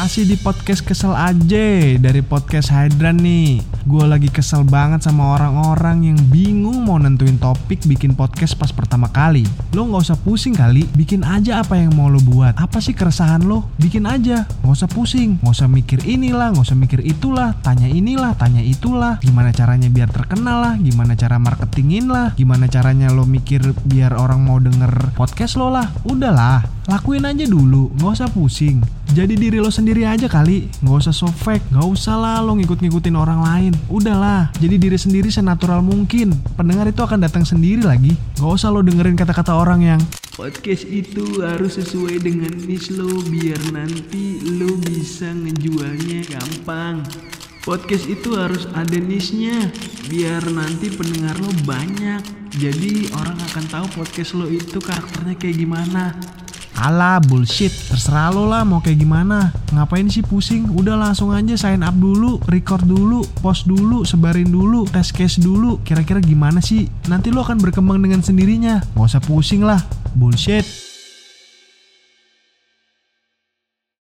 Masih di podcast kesel aja dari podcast Hydran nih. Gue lagi kesel banget sama orang-orang yang bingung mau nentuin topik bikin podcast pas pertama kali. Lo nggak usah pusing kali, bikin aja apa yang mau lo buat. Apa sih keresahan lo? Bikin aja, nggak usah pusing, nggak usah mikir inilah, nggak usah mikir itulah, tanya inilah, tanya itulah. Gimana caranya biar terkenal lah, gimana cara marketingin lah, gimana caranya lo mikir biar orang mau denger podcast lo lah. Udahlah, lakuin aja dulu, nggak usah pusing. Jadi diri lo sendiri aja kali, nggak usah so fake, nggak usah lah lo ngikut-ngikutin orang lain. Udahlah, jadi diri sendiri senatural mungkin. Pendengar itu akan datang sendiri lagi. Nggak usah lo dengerin kata-kata orang yang Podcast itu harus sesuai dengan niche lo biar nanti lo bisa ngejualnya gampang. Podcast itu harus ada niche-nya biar nanti pendengar lo banyak. Jadi orang akan tahu podcast lo itu karakternya kayak gimana. Alah bullshit, terserah lo lah mau kayak gimana. Ngapain sih pusing, udah langsung aja sign up dulu, record dulu, post dulu, sebarin dulu, test case dulu. Kira-kira gimana sih, nanti lo akan berkembang dengan sendirinya. Gak usah pusing lah, bullshit